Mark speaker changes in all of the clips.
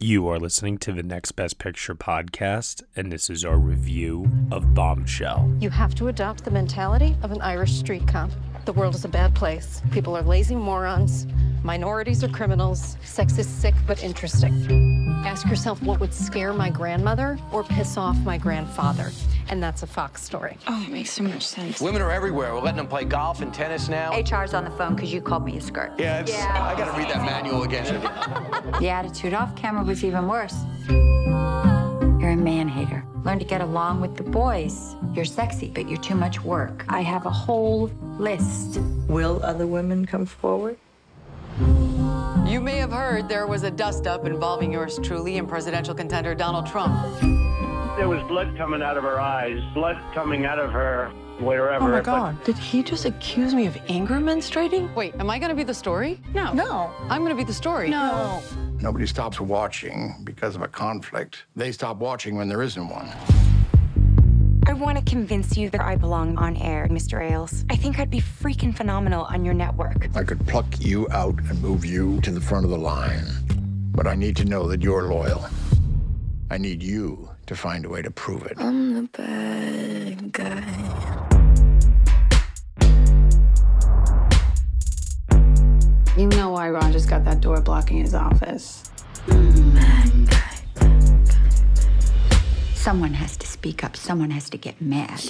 Speaker 1: You are listening to the Next Best Picture podcast, and this is our review of Bombshell.
Speaker 2: You have to adopt the mentality of an Irish street cop. The world is a bad place. People are lazy morons. Minorities are criminals. Sex is sick but interesting. Ask yourself what would scare my grandmother or piss off my grandfather. And that's a Fox story.
Speaker 3: Oh, it makes so much sense.
Speaker 4: Women are everywhere. We're letting them play golf and tennis now.
Speaker 5: HR's on the phone because you called me a skirt.
Speaker 4: Yeah, it's, I gotta read that manual again.
Speaker 5: The attitude off camera was even worse. You're a man hater. Learn to get along with the boys. You're sexy, but you're too much work. I have a whole list.
Speaker 6: Will other women come forward?
Speaker 7: You may have heard there was a dust up involving yours truly and presidential contender Donald Trump.
Speaker 8: There was blood coming out of her eyes, blood coming out of her wherever.
Speaker 2: Oh my
Speaker 8: but-
Speaker 2: god. Did he just accuse me of anger menstruating?
Speaker 7: Wait, am I gonna be the story? No.
Speaker 2: No.
Speaker 7: I'm gonna be the story.
Speaker 2: No.
Speaker 9: Nobody stops watching because of a conflict. They stop watching when there isn't one.
Speaker 3: I want to convince you that I belong on air, Mr. Ailes. I think I'd be freaking phenomenal on your network.
Speaker 9: I could pluck you out and move you to the front of the line. But I need to know that you're loyal. I need you to find a way to prove it.
Speaker 6: I'm the bad guy.
Speaker 10: You know why Roger's got that door blocking his office.
Speaker 5: Mm, Someone has to speak up. Someone has to get mad.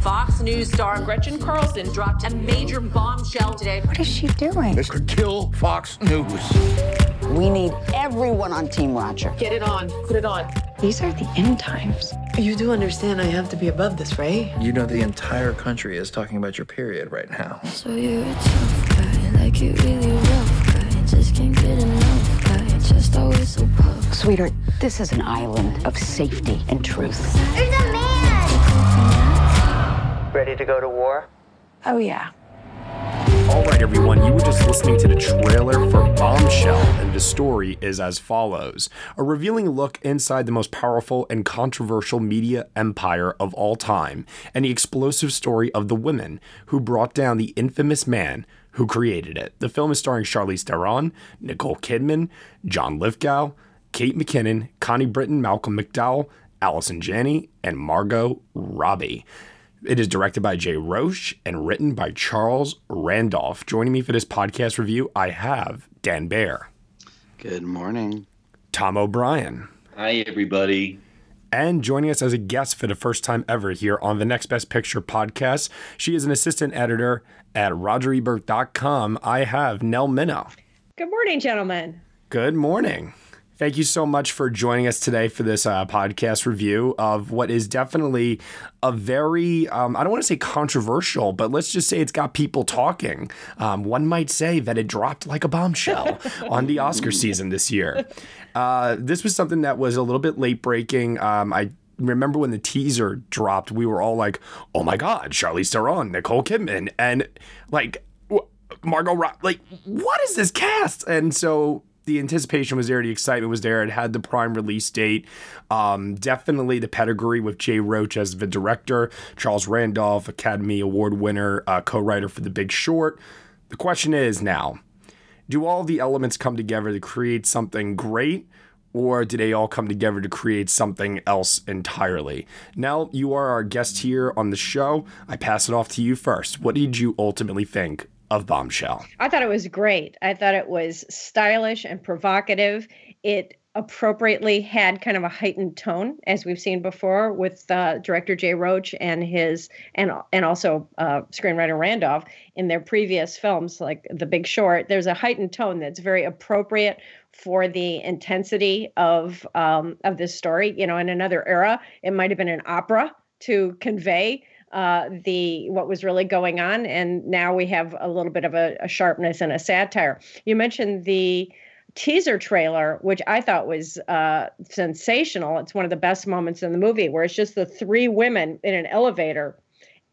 Speaker 11: Fox News star Gretchen Carlson dropped a major bombshell today.
Speaker 3: What is she doing?
Speaker 9: This could kill Fox News.
Speaker 6: We need everyone on Team Roger.
Speaker 11: Get it on. Put it on.
Speaker 3: These are the end times.
Speaker 6: You do understand I have to be above this, right?
Speaker 12: You know the entire country is talking about your period right now.
Speaker 6: So you're a tough guy, like you really rough guy. Just can't get enough guy, just always so puff.
Speaker 5: Sweetheart, this is an island of safety and truth. There's a man!
Speaker 6: Ready to go to war?
Speaker 3: Oh, yeah.
Speaker 1: All right, everyone, you were just listening to the trailer for Bombshell, and the story is as follows A revealing look inside the most powerful and controversial media empire of all time, and the explosive story of the women who brought down the infamous man who created it. The film is starring Charlize Theron, Nicole Kidman, John Lithgow, Kate McKinnon, Connie Britton, Malcolm McDowell, Allison Janney, and Margot Robbie. It is directed by Jay Roach and written by Charles Randolph. Joining me for this podcast review, I have Dan Bayer,
Speaker 13: Good morning.
Speaker 1: Tom O'Brien,
Speaker 13: Hi, everybody.
Speaker 1: And joining us as a guest for the first time ever here on the Next Best Picture podcast. She is an assistant editor at RogerEbert.com. I have Nell Minow.
Speaker 14: Good morning, gentlemen.
Speaker 1: Good morning. Thank you so much for joining us today for this uh, podcast review of what is definitely a very, um, I don't want to say controversial, but let's just say it's got people talking. Um, one might say that it dropped like a bombshell on the Oscar season this year. Uh, this was something that was a little bit late breaking. Um, I remember when the teaser dropped, we were all like, oh my God, Charlize Theron, Nicole Kidman, and like, Margot Robbie. Like, what is this cast? And so the anticipation was there, the excitement was there. It had the prime release date. Um, definitely the pedigree with Jay Roach as the director, Charles Randolph, Academy Award winner, uh, co-writer for The Big Short. The question is now, do all the elements come together to create something great? Or do they all come together to create something else entirely? Now, you are our guest here on the show. I pass it off to you first. What did you ultimately think of Bombshell?
Speaker 14: I thought it was great. I thought it was stylish and provocative. It appropriately had kind of a heightened tone, as we've seen before with uh, director Jay Roach and his and and also uh, screenwriter Randolph in their previous films, like The Big Short. There's a heightened tone that's very appropriate for the intensity of um, of this story. You know, in another era, it might have been an opera to convey uh, the what was really going on, and now we have a little bit of a, a sharpness and a satire. You mentioned the teaser trailer, which I thought was uh, sensational. It's one of the best moments in the movie, where it's just the three women in an elevator,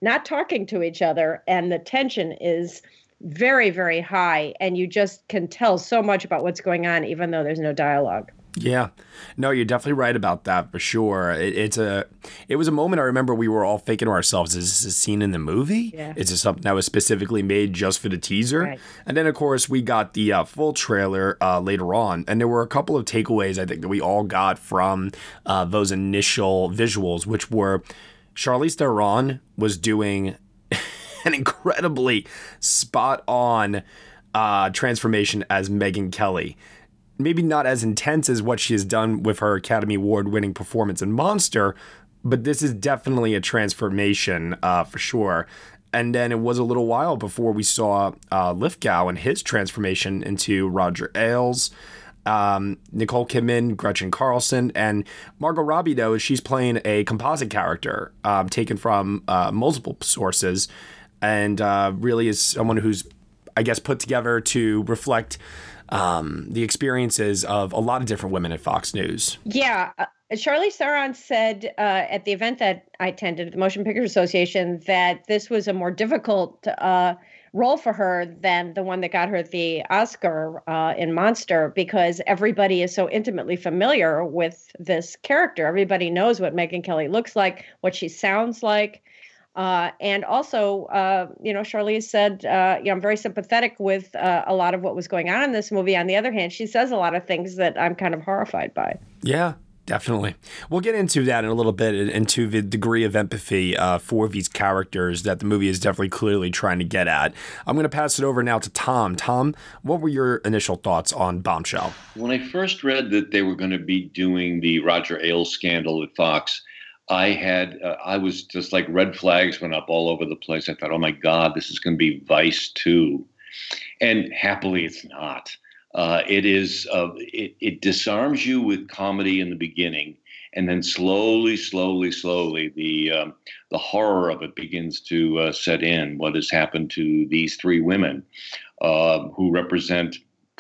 Speaker 14: not talking to each other, and the tension is very, very high, and you just can tell so much about what's going on, even though there's no dialogue.
Speaker 1: Yeah, no, you're definitely right about that for sure. It, it's a, it was a moment I remember we were all thinking to ourselves: Is this a scene in the movie?
Speaker 14: Yeah.
Speaker 1: Is this something that was specifically made just for the teaser?
Speaker 14: Right.
Speaker 1: And then, of course, we got the uh, full trailer uh, later on, and there were a couple of takeaways I think that we all got from uh, those initial visuals, which were Charlize Theron was doing an incredibly spot on uh, transformation as Megyn Kelly. Maybe not as intense as what she has done with her Academy Award winning performance in Monster, but this is definitely a transformation uh, for sure. And then it was a little while before we saw uh, and his transformation into Roger Ailes. Um, Nicole Kidman, Gretchen Carlson, and Margot Robbie, though, she's playing a composite character um, taken from uh, multiple sources and uh, really is someone who's, I guess, put together to reflect um, the experiences of a lot of different women at Fox News.
Speaker 14: Yeah. Uh, Charlize Theron said uh, at the event that I attended at the Motion Picture Association that this was a more difficult uh, role for her than the one that got her the Oscar uh, in Monster because everybody is so intimately familiar with this character. Everybody knows what Megyn Kelly looks like, what she sounds like. Uh, and also, uh, you know, Charlize said, uh, you know, I'm very sympathetic with uh, a lot of what was going on in this movie. On the other hand, she says a lot of things that I'm kind of horrified by.
Speaker 1: Yeah, definitely. We'll get into that in a little bit, into the degree of empathy uh, for these characters that the movie is definitely clearly trying to get at. I'm going to pass it over now to Tom. Tom, what were your initial thoughts on Bombshell?
Speaker 13: When I first read that they were going to be doing the Roger Ailes scandal at Fox, I had uh, I was just like red flags went up all over the place. I thought, oh my God, this is going to be Vice too, and happily it's not. Uh, it is uh, it, it disarms you with comedy in the beginning, and then slowly, slowly, slowly, the um, the horror of it begins to uh, set in. What has happened to these three women, uh, who represent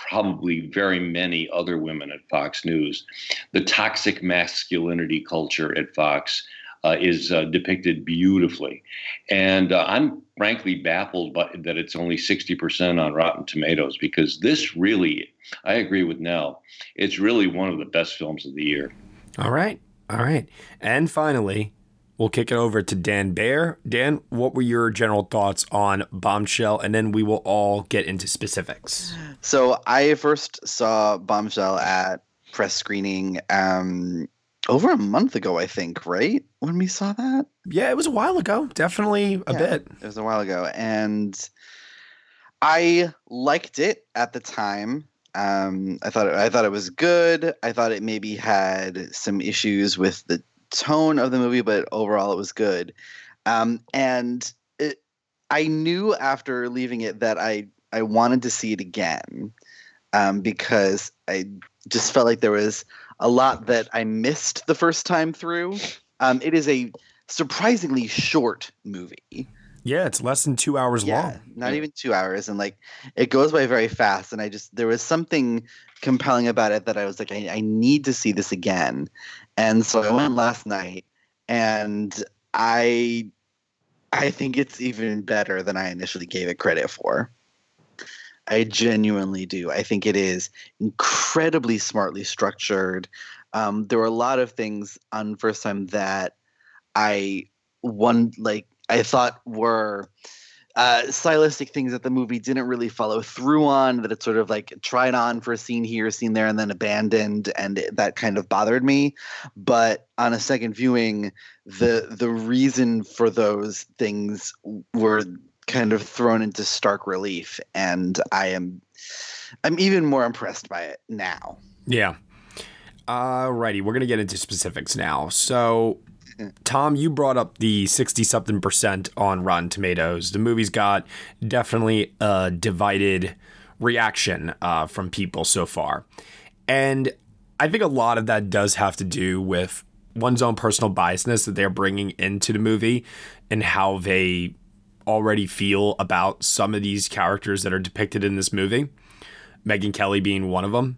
Speaker 13: probably very many other women at Fox News. The toxic masculinity culture at Fox uh, is uh, depicted beautifully. And uh, I'm frankly baffled by, that it's only 60% on Rotten Tomatoes because this really, I agree with Nell, it's really one of the best films of the year.
Speaker 1: All right. All right. And finally, we'll kick it over to Dan Bayer. Dan, what were your general thoughts on Bombshell? And then we will all get into specifics.
Speaker 15: So I first saw Bombshell at press screening um, over a month ago, I think, right? When we saw that?
Speaker 1: Yeah, it was a while ago. Definitely a
Speaker 15: Yeah,
Speaker 1: bit.
Speaker 15: It was a while ago. And I liked it at the time. Um, I thought it, I thought it was good. I thought it maybe had some issues with the tone of the movie, but overall it was good. Um, and it, I knew after leaving it that I I wanted to see it again um, because I just felt like there was a lot that I missed the first time through. Um, it is a surprisingly short movie.
Speaker 1: Yeah, it's less than two hours
Speaker 15: Yeah,
Speaker 1: long.
Speaker 15: not even two hours, and like it goes by very fast. And I just there was something compelling about it that I was like, I, I need to see this again. And so I went last night, and I I think it's even better than I initially gave it credit for. I genuinely do. I think it is incredibly smartly structured. Um, there were a lot of things on first time that I one like I thought were uh, stylistic things that the movie didn't really follow through on. That it sort of like tried on for a scene here, a scene there, and then abandoned, and it, that kind of bothered me. But on a second viewing, the the reason for those things were kind of thrown into stark relief, and I am I'm even more impressed by it now.
Speaker 1: Yeah. Alrighty, we're gonna get into specifics now. So, Tom, you brought up the sixty something percent on Rotten Tomatoes. The movie's got definitely a divided reaction uh, from people so far, and I think a lot of that does have to do with one's own personal biasness that they're bringing into the movie and how they already feel about some of these characters that are depicted in this movie. Megyn Kelly being one of them.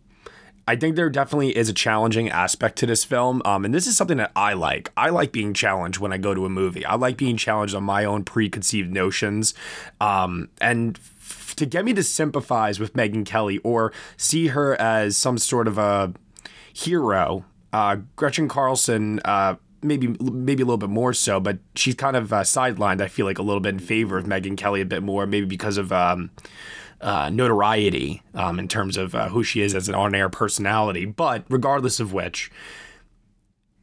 Speaker 1: I think there definitely is a challenging aspect to this film. Um, and this is something that I like. I like being challenged when I go to a movie. I like being challenged on my own preconceived notions. Um, and f- to get me to sympathize with Megyn Kelly or see her as some sort of a hero. Uh, Gretchen Carlson, uh, maybe maybe a little bit more so, but she's kind of uh, sidelined. I feel like a little bit in favor of Megyn Kelly a bit more, maybe because of um, uh, notoriety um, in terms of uh, who she is as an on-air personality. But regardless of which,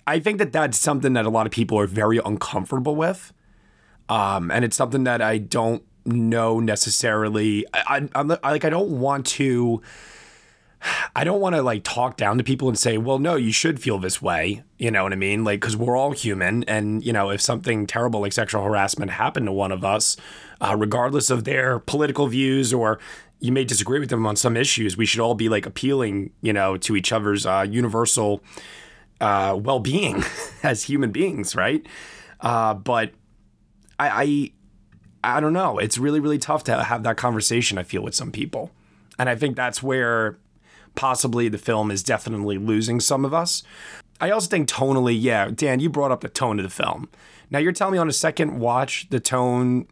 Speaker 1: I think that that's something that a lot of people are very uncomfortable with, um, and it's something that I don't know necessarily. I, I, am like I don't want to. I don't want to like talk down to people and say, well, no, you should feel this way. You know what I mean? Like, because we're all human. And, you know, if something terrible like sexual harassment happened to one of us, uh, regardless of their political views or you may disagree with them on some issues, we should all be like appealing, you know, to each other's uh, universal uh, well being as human beings, right? Uh, but I, I, I don't know. It's really, really tough to have that conversation, I feel, with some people. And I think that's where possibly the film is definitely losing some of us. I also think tonally, yeah, Dan, you brought up the tone of the film. Now you're telling me on a second watch the tone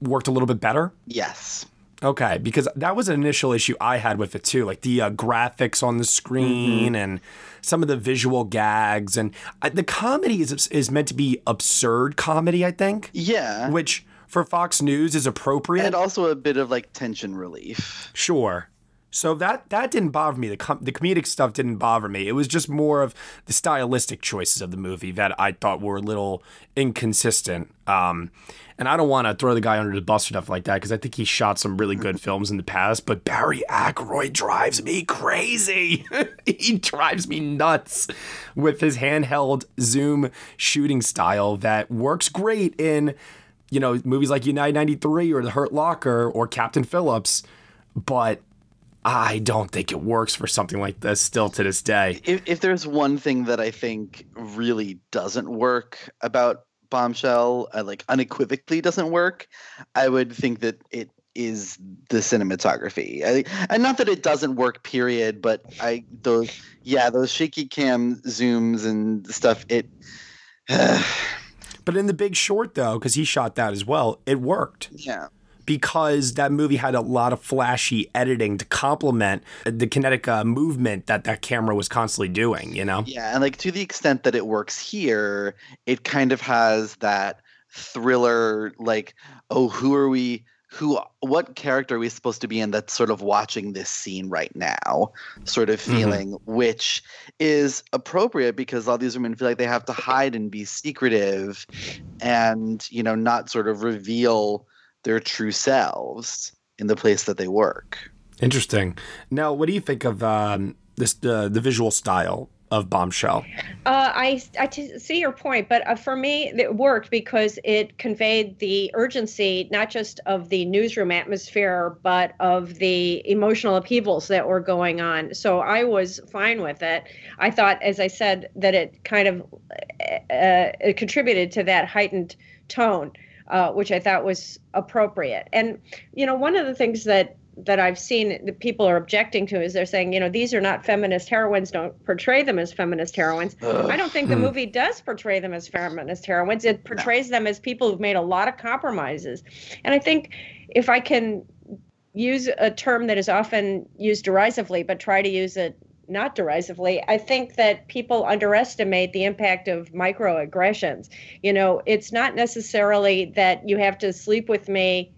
Speaker 1: worked a little bit better?
Speaker 15: Yes.
Speaker 1: Okay, because that was an initial issue I had with it too, like the uh, graphics on the screen mm-hmm. and some of the visual gags, and uh, the comedy is is meant to be absurd comedy, I think.
Speaker 15: Yeah.
Speaker 1: Which for Fox News is appropriate,
Speaker 15: and also a bit of like tension relief.
Speaker 1: Sure. So that that didn't bother me. The com- the comedic stuff didn't bother me. It was just more of the stylistic choices of the movie that I thought were a little inconsistent. Um, and I don't want to throw the guy under the bus or stuff like that because I think he shot some really good films in the past. But Barry Ackroyd drives me crazy. he drives me nuts with his handheld zoom shooting style that works great in, you know, movies like United 93 or The Hurt Locker or Captain Phillips. But I don't think it works for something like this still to this day.
Speaker 15: If, if there's one thing that I think really doesn't work about Bombshell, uh, like unequivocally doesn't work, I would think that it is the cinematography. I, and not that it doesn't work, period, but I those yeah those shaky cam zooms and stuff. It.
Speaker 1: but in the Big Short though, because he shot that as well, it worked.
Speaker 15: Yeah
Speaker 1: because that movie had a lot of flashy editing to complement the kinetic uh, movement that that camera was constantly doing, you know?
Speaker 15: Yeah, and like to the extent that it works here, it kind of has that thriller like oh who are we who what character are we supposed to be in that's sort of watching this scene right now sort of mm-hmm. feeling mm-hmm. which is appropriate because all these women feel like they have to hide and be secretive and you know not sort of reveal their true selves in the place that they work.
Speaker 1: Interesting. Now, what do you think of um, this uh, the visual style of Bombshell?
Speaker 14: Uh, I I t- see your point, but uh, for me, it worked because it conveyed the urgency not just of the newsroom atmosphere, but of the emotional upheavals that were going on. So I was fine with it. I thought, as I said, that it kind of uh, it contributed to that heightened tone uh, which I thought was appropriate. And you know, one of the things that that I've seen that people are objecting to is they're saying, you know, these are not feminist heroines. Don't portray them as feminist heroines. Ugh. I don't think the hmm. movie does portray them as feminist heroines. It portrays no. them as people who've made a lot of compromises. And I think if I can use a term that is often used derisively, but try to use it not derisively, I think that people underestimate the impact of microaggressions. You know, it's not necessarily that you have to sleep with me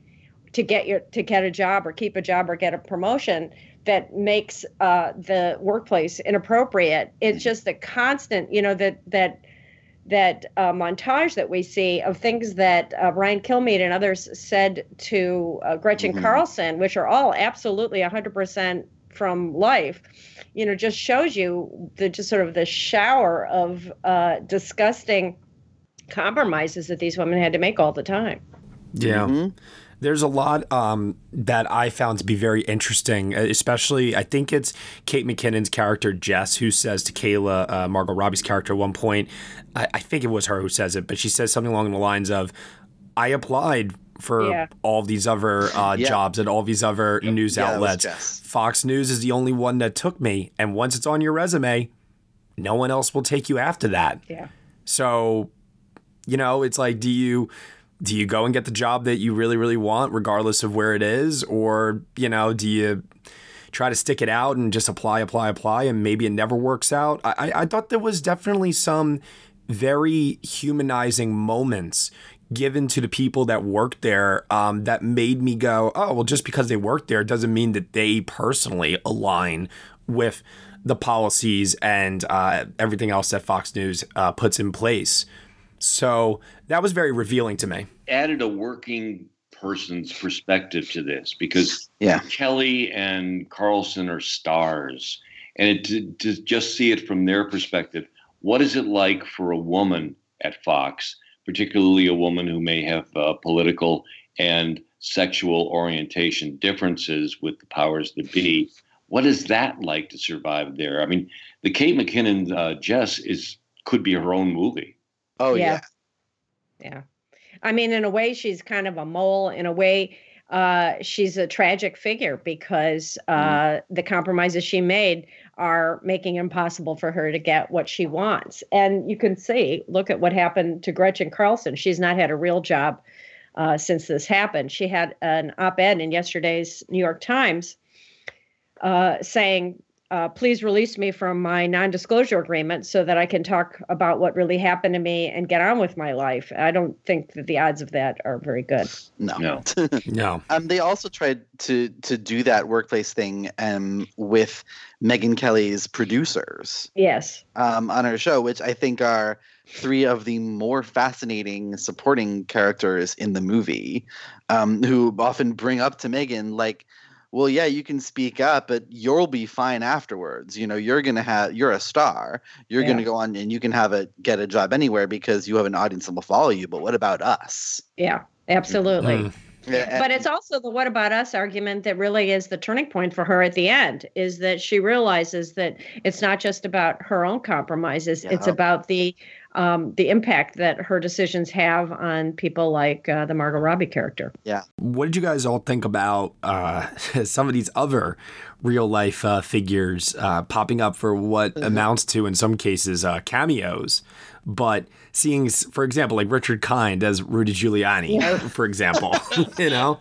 Speaker 14: to get your to get a job or keep a job or get a promotion that makes uh, the workplace inappropriate. It's just the constant, you know, that that that uh, montage that we see of things that uh, Brian Kilmeade and others said to uh, Gretchen mm-hmm. Carlson, which are all absolutely 100% from life you know just shows you the just sort of the shower of uh, disgusting compromises that these women had to make all the time
Speaker 1: yeah mm-hmm. There's a lot um, that I found to be very interesting, especially I think it's Kate McKinnon's character Jess who says to Kayla, uh, Margot Robbie's character, at one point, I, I think it was her who says it, but she says something along the lines of, "I applied for yeah. all these other uh, yeah. jobs and all these other yep. news yeah, outlets. Fox News is the only one that took me. And once it's on your resume, no one else will take you after that.
Speaker 14: Yeah.
Speaker 1: So, you know, it's like, do you do you go and get the job that you really, really want, regardless of where it is, or you know, do you try to stick it out and just apply, apply, apply, and maybe it never works out. I, I, I thought there was definitely some very humanizing moments given to the people that worked there um, that made me go, oh, well, just because they worked there doesn't mean that they personally align with the policies and uh, everything else that Fox News uh, puts in place. So that was very revealing to me.
Speaker 13: Added a working person's perspective to this because
Speaker 15: yeah.
Speaker 13: Kelly and Carlson are stars. And it, to, to just see it from their perspective, what is it like for a woman at Fox, particularly a woman who may have uh, political and sexual orientation differences with the powers that be? What is that like to survive there? I mean, the Kate McKinnon uh, Jess is could be her own movie.
Speaker 15: Oh yeah.
Speaker 14: yeah. Yeah. I mean, in a way, she's kind of a mole. In a way, uh, she's a tragic figure because uh, mm. the compromises she made are making it impossible for her to get what she wants. And you can see, look at what happened to Gretchen Carlson. She's not had a real job uh, since this happened. She had an op ed in yesterday's New York Times uh, saying uh, please release me from my non-disclosure agreement so that I can talk about what really happened to me and get on with my life. I don't think that the odds of that are very good.
Speaker 15: No,
Speaker 13: no,
Speaker 1: no.
Speaker 15: Um, they also tried to to do that workplace thing um, with Megyn Kelly's producers.
Speaker 14: Yes.
Speaker 15: Um, on her show, which I think are three of the more fascinating supporting characters in the movie, um, who often bring up to Megyn, like well yeah you can speak up but you'll be fine afterwards you know you're gonna have you're a star you're yeah. gonna go on and you can have a get a job anywhere because you have an audience that will follow you but what about us
Speaker 14: yeah absolutely mm. Yeah, but it's also the what about us argument that really is the turning point for her at the end is that she realizes that it's not just about her own compromises yeah. it's about the um, the impact that her decisions have on people like uh, the Margot Robbie character.
Speaker 15: Yeah.
Speaker 1: What did you guys all think about uh, some of these other real life uh, figures uh, popping up for what mm-hmm. amounts to, in some cases, uh, cameos? But seeing, for example, like Richard Kind as Rudy Giuliani, yeah. for example, you know,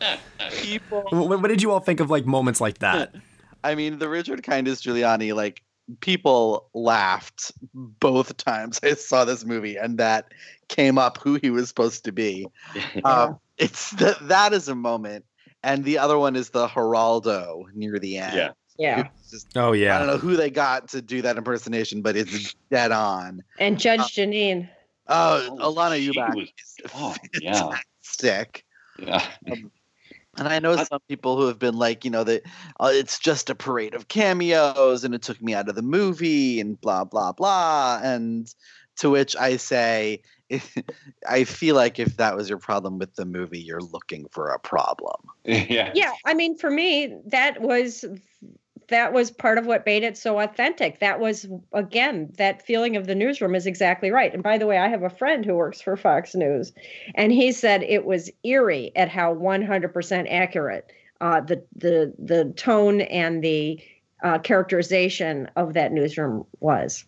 Speaker 1: people. What, what did you all think of like moments like that?
Speaker 15: I mean, the Richard Kind as Giuliani, like people laughed both times I saw this movie, and that came up who he was supposed to be. Um, it's the, that is a moment, and the other one is the Geraldo near the end.
Speaker 13: Yeah.
Speaker 14: Yeah.
Speaker 1: Just, oh yeah.
Speaker 15: I don't know who they got to do that impersonation, but it's dead on.
Speaker 14: And Judge uh, Jeanine.
Speaker 15: Oh, oh Alanna Ubach. Was,
Speaker 13: oh yeah.
Speaker 15: Stick.
Speaker 13: Yeah.
Speaker 15: Um, and I know some people who have been like, you know, that uh, it's just a parade of cameos and it took me out of the movie and blah, blah, blah. And to which I say, I feel like if that was your problem with the movie, you're looking for a problem.
Speaker 13: Yeah.
Speaker 14: Yeah. I mean, for me, that was that was part of what made it so authentic. That was again that feeling of the newsroom is exactly right. And by the way, I have a friend who works for Fox News, and he said it was eerie at how 100% accurate uh, the the the tone and the uh, characterization of that newsroom was.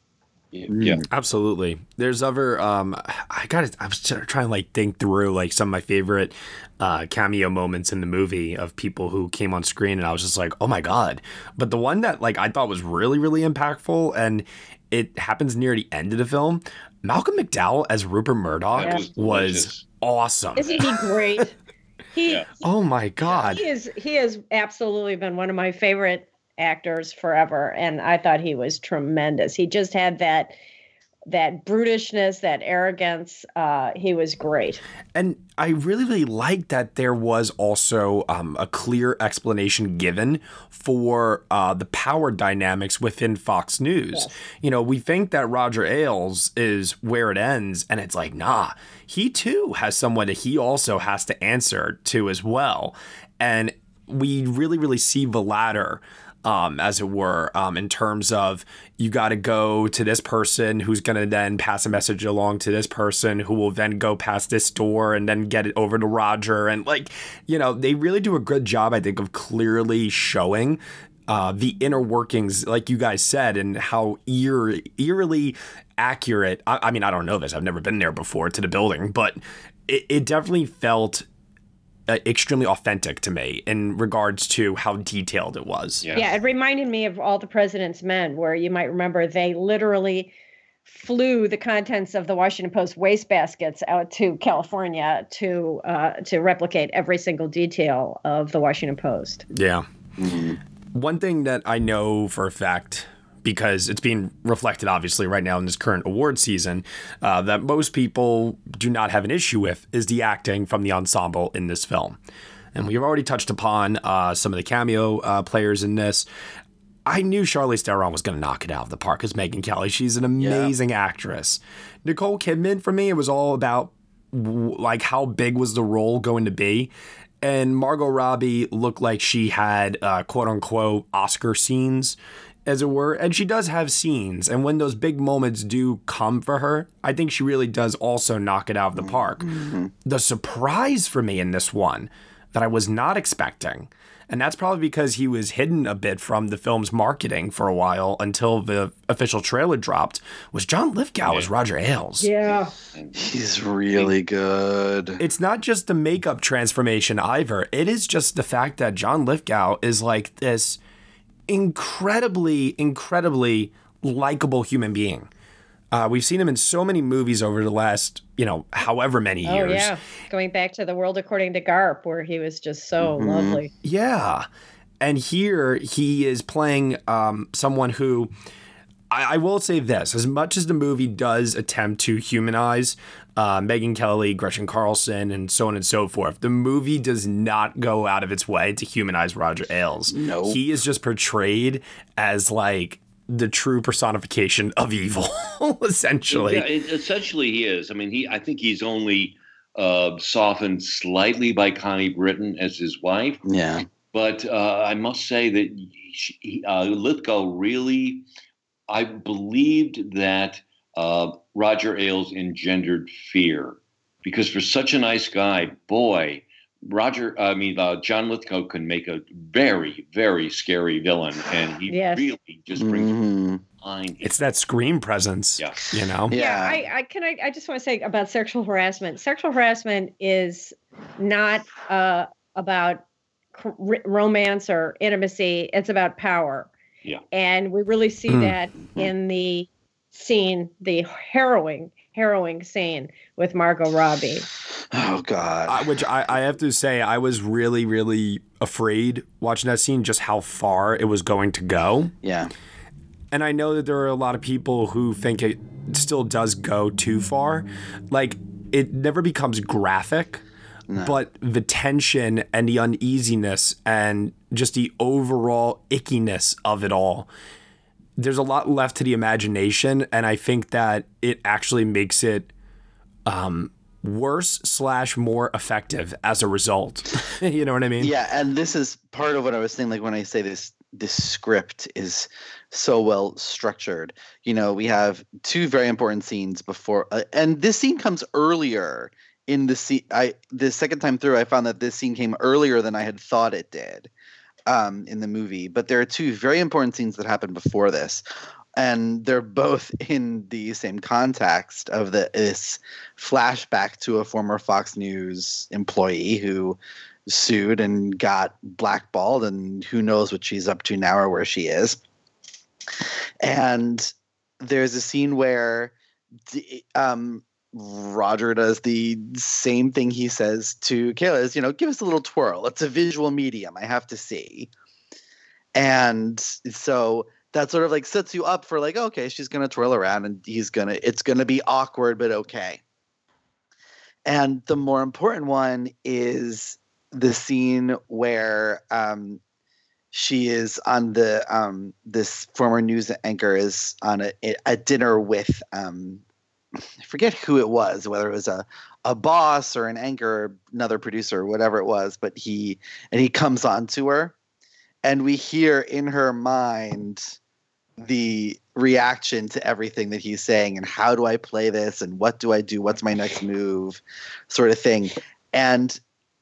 Speaker 13: Yeah,
Speaker 1: absolutely. There's other. Um, I got. to I was trying to like think through like some of my favorite uh, cameo moments in the movie of people who came on screen, and I was just like, oh my god. But the one that like I thought was really really impactful, and it happens near the end of the film. Malcolm McDowell as Rupert Murdoch yeah. was, was awesome.
Speaker 14: Isn't he great? He.
Speaker 1: Yeah. Oh my god.
Speaker 14: He is. He has absolutely been one of my favorite actors forever, and I thought he was tremendous. He just had that that brutishness, that arrogance. Uh, he was great.
Speaker 1: And I really, really liked that there was also um, a clear explanation given for uh, the power dynamics within Fox News. Yes. You know, we think that Roger Ailes is where it ends, and it's like, nah, he too has someone that he also has to answer to as well. And we really, really see the ladder um, as it were, um, in terms of you got to go to this person who's going to then pass a message along to this person who will then go past this door and then get it over to Roger. And like, you know, they really do a good job, I think, of clearly showing uh, the inner workings, like you guys said, and how eerie, eerily accurate. I, I, mean, I don't know this. I've never been there before to the building, but it, it definitely felt uh, extremely authentic to me in regards to how detailed it was.
Speaker 14: Yeah. it reminded me of All the President's Men, where you might remember they literally flew the contents of the Washington Post wastebaskets out to California to uh, to replicate every single detail of the Washington Post.
Speaker 1: Yeah. One thing that I know for a fact, because it's being reflected obviously right now in this current award season, uh, that most people do not have an issue with is the acting from the ensemble in this film. And we've already touched upon uh, some of the cameo uh, players in this. I knew Charlize Theron was going to knock it out of the park as Megyn Kelly. She's an amazing actress. Nicole Kidman, for me, it was all about w- like how big was the role going to be. And Margot Robbie looked like she had uh, quote unquote Oscar scenes, as it were. And she does have scenes. And when those big moments do come for her, I think she really does also knock it out of the park. Mm-hmm. The surprise for me in this one that I was not expecting. And that's probably because he was hidden a bit from the film's marketing for a while until the official trailer dropped. Was John Lithgow as Roger Ailes?
Speaker 14: Yeah,
Speaker 15: he's really good.
Speaker 1: It's not just the makeup transformation either. It is just the fact that John Lithgow is like this incredibly, incredibly likable human being. Uh, we've seen him in so many movies over the last, you know, however many
Speaker 14: Oh
Speaker 1: years.
Speaker 14: yeah, going back to the World According to Garp, where he was just so lovely.
Speaker 1: Yeah. And here he is playing um, someone who I, I will say this as much as the movie does attempt to humanize uh, Megyn Kelly, Gretchen Carlson, and so on and so forth, the movie does not go out of its way to humanize Roger Ailes.
Speaker 15: No.
Speaker 1: He is just portrayed as like the true personification of evil, essentially.
Speaker 13: Yeah, it, essentially he is. I mean, he. I think he's only uh, softened slightly by Connie Britton as his wife.
Speaker 15: Yeah.
Speaker 13: But uh, I must say that she, uh, Lithgow really, I believed that uh, Roger Ailes engendered fear because for such a nice guy, boy, Roger, I mean, uh, John Lithgow can make a very, very scary villain, and he
Speaker 14: Yes.
Speaker 13: really just brings
Speaker 15: Mm-hmm.
Speaker 13: mind.
Speaker 1: It's that screen presence,
Speaker 13: Yeah.
Speaker 1: you know?
Speaker 14: Yeah, I, I can. I, I just want to say about sexual harassment. Sexual harassment is not uh, about c- r- romance or intimacy. It's about power,
Speaker 13: Yeah.
Speaker 14: and we really see
Speaker 1: Hmm.
Speaker 14: that in the scene, the harrowing, harrowing scene with Margot Robbie.
Speaker 15: Oh God.
Speaker 1: I, which I, I have to say, I was really, really afraid watching that scene just how far it was going to go.
Speaker 15: Yeah.
Speaker 1: And I know that there are a lot of people who think it still does go too far. Like, it never becomes graphic, but the tension and the uneasiness and just the overall ickiness of it all. There's a lot left to the imagination, and I think that it actually makes it um, worse slash more effective as a result. you know what I mean?
Speaker 15: Yeah, and this is part of what I was saying. Like when I say this, this script is so well structured. You know, we have two very important scenes before, uh, and this scene comes earlier in the scene. I the second time through, I found that this scene came earlier than I had thought it did um, in the movie. But there are two very important scenes that happen before this. And they're both in the same context of the this flashback to a former Fox News employee who sued and got blackballed and who knows what she's up to now or where she is and there's a scene where um, roger does the same thing he says to kayla is you know give us a little twirl. It's a visual medium i have to see. And so that sort of like sets you up for like okay she's gonna twirl around and he's gonna it's gonna be awkward but okay. And the more important one is the scene where um, she is on the um, this former news anchor is on a, a dinner with um, I forget who it was, whether it was a a boss or an anchor, or another producer, or whatever it was. But he and he comes on to her, and we hear in her mind the reaction to everything that he's saying and how do I play this and what do I do? What's my next move? Sort of thing. And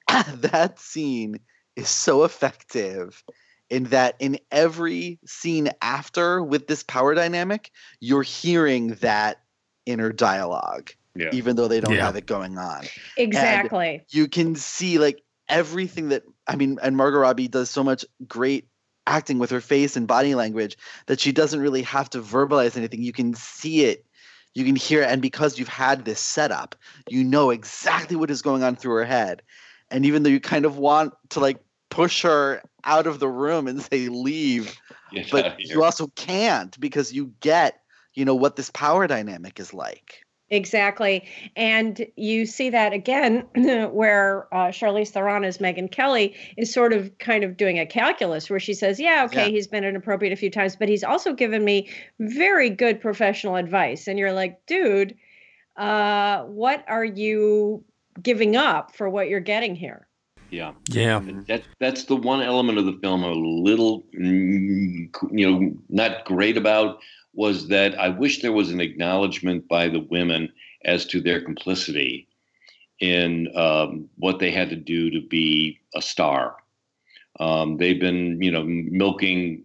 Speaker 15: that scene is so effective in that in every scene after with this power dynamic, you're hearing that inner dialogue.
Speaker 13: Yeah.
Speaker 15: Even though they don't
Speaker 1: Yeah.
Speaker 15: have it going on. And
Speaker 14: Exactly.
Speaker 15: you can see like everything that I mean, and Margot Robbie does so much great acting with her face and body language that she doesn't really have to verbalize anything. You can see it, you can hear it, and because you've had this setup, you know exactly what is going on through her head. And even though you kind of want to like push her out of the room and say leave,
Speaker 13: Get
Speaker 15: but you also can't because you get, you know, what this power dynamic is like.
Speaker 14: Exactly. And you see that again where uh, Charlize Theron as Megyn Kelly is sort of kind of doing a calculus where she says, yeah, okay,
Speaker 15: Yeah.
Speaker 14: he's been inappropriate a few times, but he's also given me very good professional advice. And you're like, dude, uh, what are you giving up for what you're getting here?
Speaker 13: Yeah.
Speaker 1: Yeah.
Speaker 13: That that's the one element of the film a little, mm, you know, not great about was that I wish there was an acknowledgement by the women as to their complicity in um, what they had to do to be a star. Um, they've been, you know, milking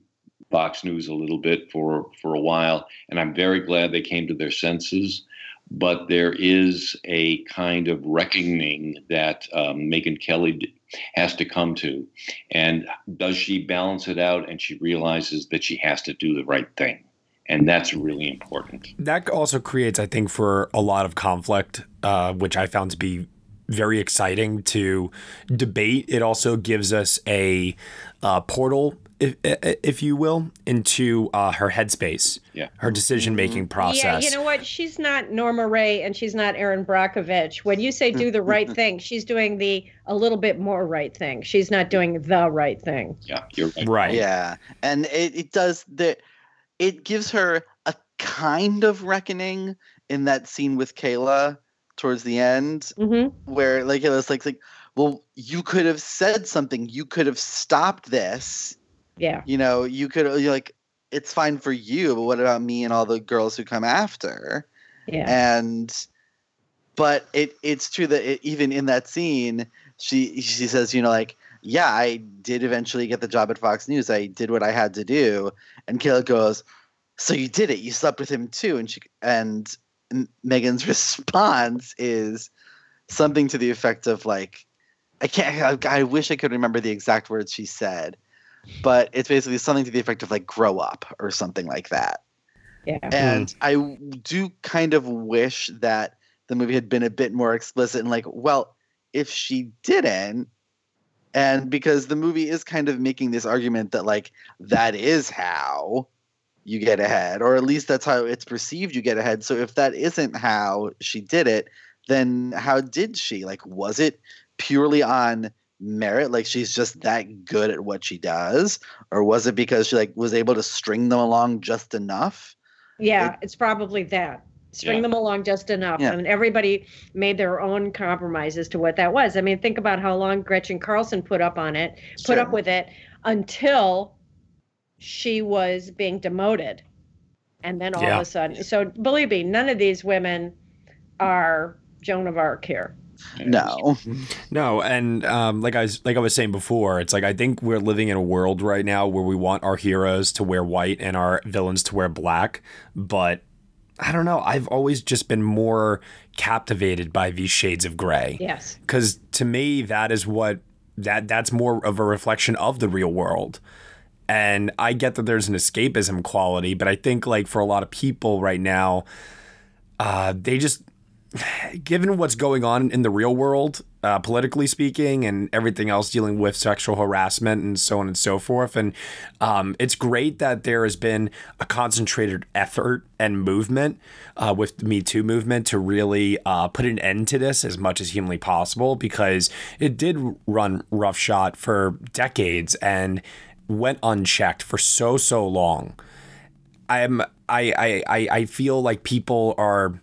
Speaker 13: Fox News a little bit for for a while, and I'm very glad they came to their senses. But there is a kind of reckoning that um, Megyn Kelly has to come to, and does she balance it out? And she realizes that she has to do the right thing, and that's really important.
Speaker 1: That also creates, I think, for a lot of conflict, uh, which I found to be very exciting to debate. It also gives us a uh, portal, if, if you will, into uh, her headspace,
Speaker 13: Yeah.
Speaker 1: her decision making process.
Speaker 14: Yeah, you know what? She's not Norma Rae and she's not Erin Brockovich. When you say do the right thing, she's doing the a little bit more right thing. She's not doing the right thing.
Speaker 13: Yeah, you're right.
Speaker 1: Right.
Speaker 15: Yeah, and it, it does the it gives her a kind of reckoning in that scene with Kayla towards the end,
Speaker 14: Mm-hmm.
Speaker 15: where like it was like like well you could have said something, you could have stopped this,
Speaker 14: Yeah.
Speaker 15: you know, you could you're like it's fine for you, but what about me and all the girls who come after?
Speaker 14: Yeah.
Speaker 15: and but it it's true that it, even in that scene she she says you know like yeah i did eventually get the job at fox news. I did what i had to do. And kayla goes so you did it. You slept with him too. And she and megan's response is something to the effect of like i can't I, I wish i could remember the exact words she said but it's basically something to the effect of like grow up or something like that.
Speaker 14: Yeah. Hmm.
Speaker 15: and I do kind of wish that the movie had been a bit more explicit and like, well, if she didn't, and because the movie is kind of making this argument that like that is how you get ahead, or at least that's how it's perceived you get ahead. So if that isn't how she did it, then how did she? Like, was it purely on merit like she's just that good at what she does or was it because she like was able to string them along just enough
Speaker 14: Yeah, it's probably that. String
Speaker 15: Yeah.
Speaker 14: them along just enough.
Speaker 15: Yeah.
Speaker 14: And everybody made their own compromises to what that was. I mean, think about how long Gretchen Carlson put up on it, put up with it until she was being demoted. And then all
Speaker 1: Yeah.
Speaker 14: of a sudden, so believe me, none of these women are Joan of Arc here.
Speaker 15: no
Speaker 1: No, and um, like I was like I was saying before, it's like I think we're living in a world right now where we want our heroes to wear white and our villains to wear black, but I don't know. I've always just been more captivated by these shades of gray.
Speaker 14: Yes.
Speaker 1: Because to me, that is what that that's more of a reflection of the real world. And I get that there's an escapism quality, but I think like for a lot of people right now, uh, they just given what's going on in the real world, uh, politically speaking, and everything else dealing with sexual harassment and so on and so forth. And um, it's great that there has been a concentrated effort and movement uh, with the Me Too movement to really uh, put an end to this as much as humanly possible because it did run roughshod for decades and went unchecked for so, so long. I'm I I I I feel like people are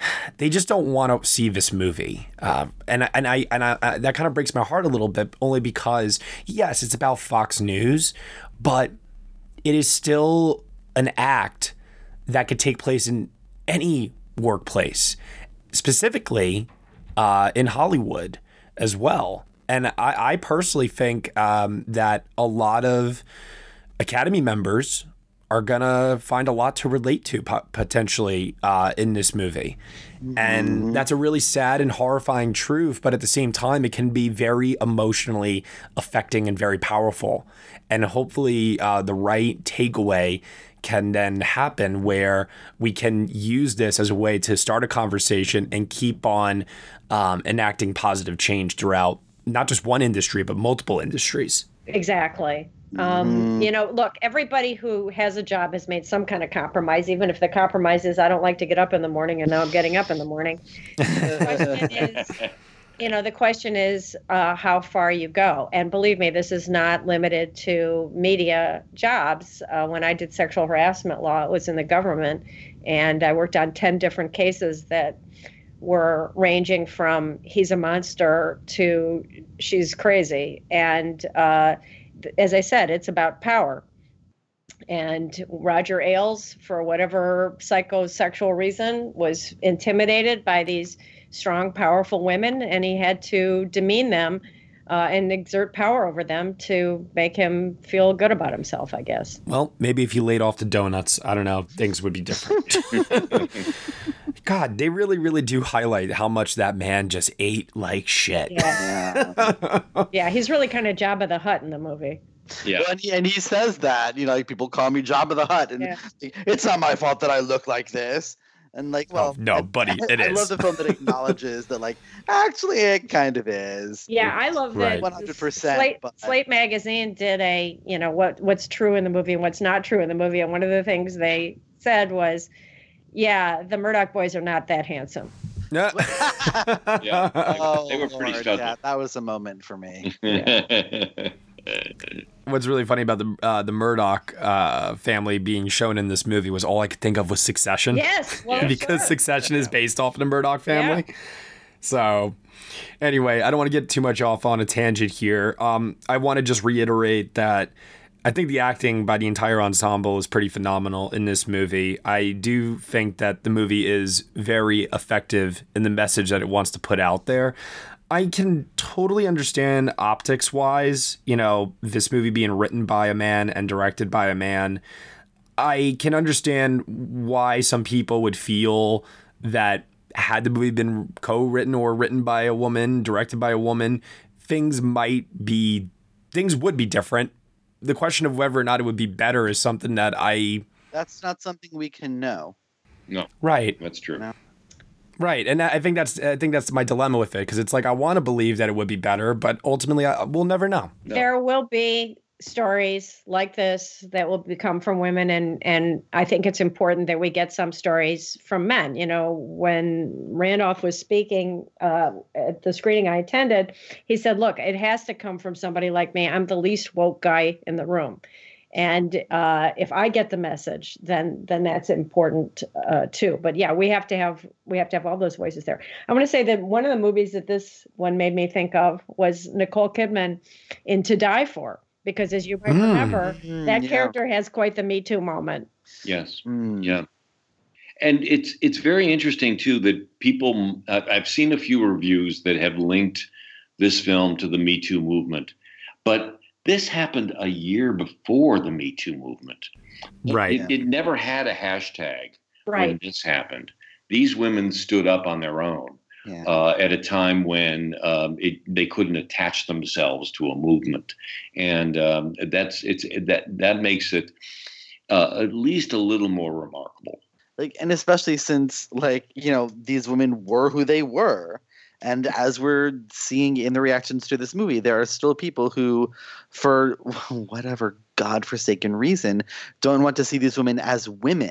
Speaker 1: they just don't want to see this movie, uh, and and I and I, I, that kind of breaks my heart a little bit, only because yes, it's about Fox News, but it is still an act that could take place in any workplace, specifically uh, in Hollywood as well. And I, I personally think um, that a lot of Academy members are gonna find a lot to relate to potentially uh, in this movie, and that's a really sad and horrifying truth. But at the same time, it can be very emotionally affecting and very powerful. And hopefully, uh, the right takeaway can then happen where we can use this as a way to start a conversation and keep on um, enacting positive change throughout not just one industry but multiple industries.
Speaker 14: Exactly. Um, You know, look, everybody who has a job has made some kind of compromise, even if the compromise is I don't like to get up in the morning and now I'm getting up in the morning. The is, you know, the question is uh, how far you go. And believe me, this is not limited to media jobs. Uh, when I did sexual harassment law, it was in the government, and I worked on 10 different cases that were ranging from he's a monster to she's crazy. And uh, as I said, it's about power. And Roger Ailes, for whatever psychosexual reason, was intimidated by these strong, powerful women, and he had to demean them uh, and exert power over them to make him feel good about himself, I guess.
Speaker 1: Well, maybe if he laid off the donuts, I don't know, things would be different. God, they really, really do highlight how much that man just ate like shit.
Speaker 14: Yeah. yeah, he's really kind of Jabba the Hutt in the movie.
Speaker 13: Yeah.
Speaker 15: And he, and he says that, you know, like people call me Jabba the Hutt, and
Speaker 14: Yeah.
Speaker 15: it's not my fault that I look like this. And like, oh, well,
Speaker 1: Oh, no, buddy, it
Speaker 15: I
Speaker 1: is.
Speaker 15: love the film that acknowledges that, like, actually, it kind of is.
Speaker 14: Yeah, I love that.
Speaker 15: One hundred
Speaker 14: Slate,
Speaker 15: percent.
Speaker 14: Slate magazine did a, you know, what what's true in the movie and what's not true in the movie, and one of the things they said was, yeah, the Murdoch boys are not that handsome.
Speaker 1: Yeah.
Speaker 13: Yeah,
Speaker 15: Oh,
Speaker 13: they were oh, pretty
Speaker 15: Lord, yeah, that was a moment for me.
Speaker 1: What's really funny about the uh, the Murdoch uh, family being shown in this movie was all I could think of was Succession.
Speaker 14: Yes, well,
Speaker 1: because
Speaker 14: sure.
Speaker 1: Succession is based off of the Murdoch family. Yeah. So, anyway, I don't want to get too much off on a tangent here. Um, I want to just reiterate that I think the acting by the entire ensemble is pretty phenomenal in this movie. I do think that the movie is very effective in the message that it wants to put out there. I can totally understand optics wise, you know, this movie being written by a man and directed by a man. I can understand why some people would feel that had the movie been co-written or written by a woman, directed by a woman, things might be things would be different. The question of whether or not it would be better is something that I
Speaker 15: That's not something we can know.
Speaker 13: no,
Speaker 1: right,
Speaker 13: that's true.
Speaker 1: Right, and I think that's I think that's my dilemma with it because it's like I want to believe that it would be better, but ultimately I, we'll never know.
Speaker 14: There will be stories like this that will become from women and and I think it's important that we get some stories from men. You know, when Randolph was speaking uh, at the screening I attended, he said, "Look, it has to come from somebody like me. I'm the least woke guy in the room." And uh, if I get the message, then then that's important uh, too. But yeah, we have to have we have to have all those voices there. I want to say that one of the movies that this one made me think of was Nicole Kidman in To Die For, because as you might
Speaker 13: Mm.
Speaker 14: remember,
Speaker 13: Mm,
Speaker 14: that
Speaker 13: yeah.
Speaker 14: character has quite the Me Too moment.
Speaker 13: Yes.
Speaker 15: Hmm.
Speaker 13: Yeah. And it's it's very interesting too that people I've I've seen a few reviews that have linked this film to the Me Too movement, but this happened a year before the Me Too movement. It-
Speaker 1: Right.
Speaker 13: It, it never had a hashtag right. when
Speaker 14: Right.
Speaker 13: this happened. These women stood up on their own
Speaker 15: Yeah.
Speaker 13: uh, at a time when um, it, they couldn't attach themselves to a movement, and um, that's it's that that makes it uh, at least a little more remarkable.
Speaker 15: like and especially since like you know these women were who they were and as we're seeing in the reactions to this movie there are still people who for whatever godforsaken reason don't want to see these women as women.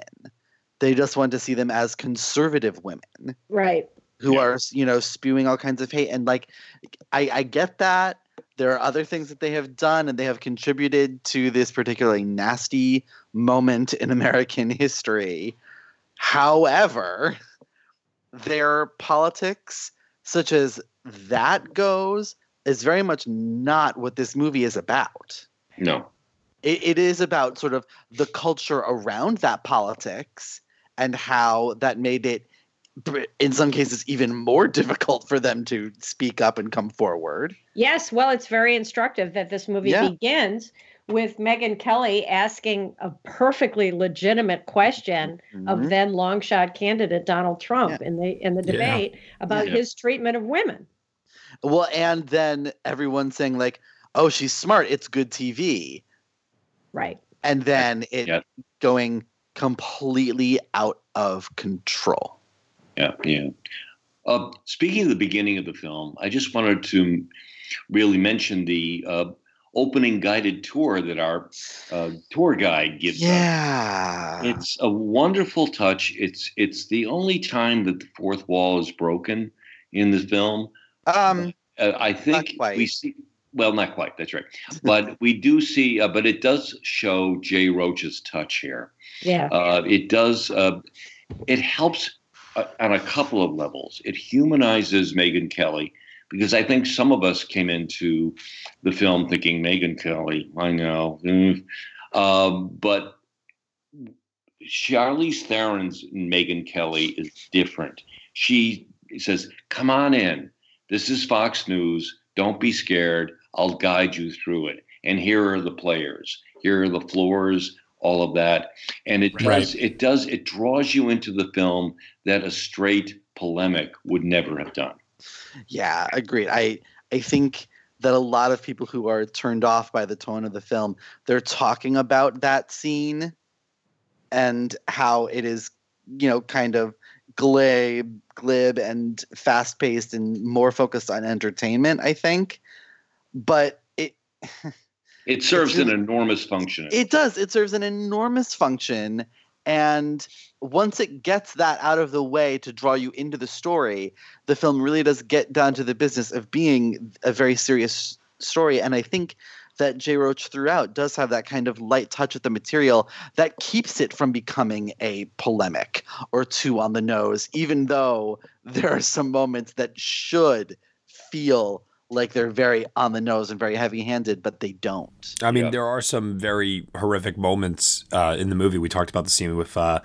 Speaker 15: They just want to see them as conservative women
Speaker 14: Right.
Speaker 15: who are you know spewing all kinds of hate. And like I, I get that there are other things that they have done and they have contributed to this particularly nasty moment in american history. However their politics such as that goes is very much not what this movie is about.
Speaker 13: No,
Speaker 15: it, it is about sort of the culture around that politics and how that made it in some cases even more difficult for them to speak up and come forward.
Speaker 14: Yes, well, it's very instructive that this movie
Speaker 15: Yeah.
Speaker 14: begins with Megyn Kelly asking a perfectly legitimate question
Speaker 15: Mhm.
Speaker 14: of then long shot candidate Donald Trump in the in the
Speaker 15: Yeah.
Speaker 14: debate about
Speaker 15: Yeah.
Speaker 14: his treatment of women.
Speaker 15: Well, and then everyone saying like, "Oh, she's smart. It's good TV."
Speaker 14: Right.
Speaker 15: And then it going completely out of control.
Speaker 13: Yeah, yeah. Uh, speaking of the beginning of the film, I just wanted to really mention the uh, opening guided tour that our uh, tour guide gives us.
Speaker 15: Yeah.
Speaker 13: It's a wonderful touch. It's it's the only time that the fourth wall is broken in the film.
Speaker 15: Um,
Speaker 13: Uh, I think we see. Well, not quite. That's right. But we do see. Uh, but it does show Jay Roach's touch here.
Speaker 14: Yeah.
Speaker 13: Uh, it does. Uh, it helps uh, on a couple of levels. It humanizes Megyn Kelly because I think some of us came into the film thinking Megyn Kelly. I know, mm. um, but Charlize Theron's Megyn Kelly is different. She says, "Come on in. This is Fox News. Don't be scared. I'll guide you through it. And here are the players. Here are the floors. All of that. And it
Speaker 1: Right.
Speaker 13: does. It does. It draws you into the film that a straight polemic would never have done.
Speaker 15: Yeah, agreed. I I think that a lot of people who are turned off by the tone of the film, they're talking about that scene and how it is, you know, kind of glib, glib and fast paced and more focused on entertainment, I think. But it
Speaker 13: It serves an enormous function.
Speaker 15: it does. It serves an enormous function. And once it gets that out of the way to draw you into the story, the film really does get down to the business of being a very serious story. And I think that Jay Roach throughout does have that kind of light touch with the material that keeps it from becoming a polemic or too on the nose, even though there are some moments that should feel like they're very on the nose and very heavy handed, but they don't.
Speaker 1: I mean, there are some very horrific moments uh, in the movie. We talked about the scene with uh,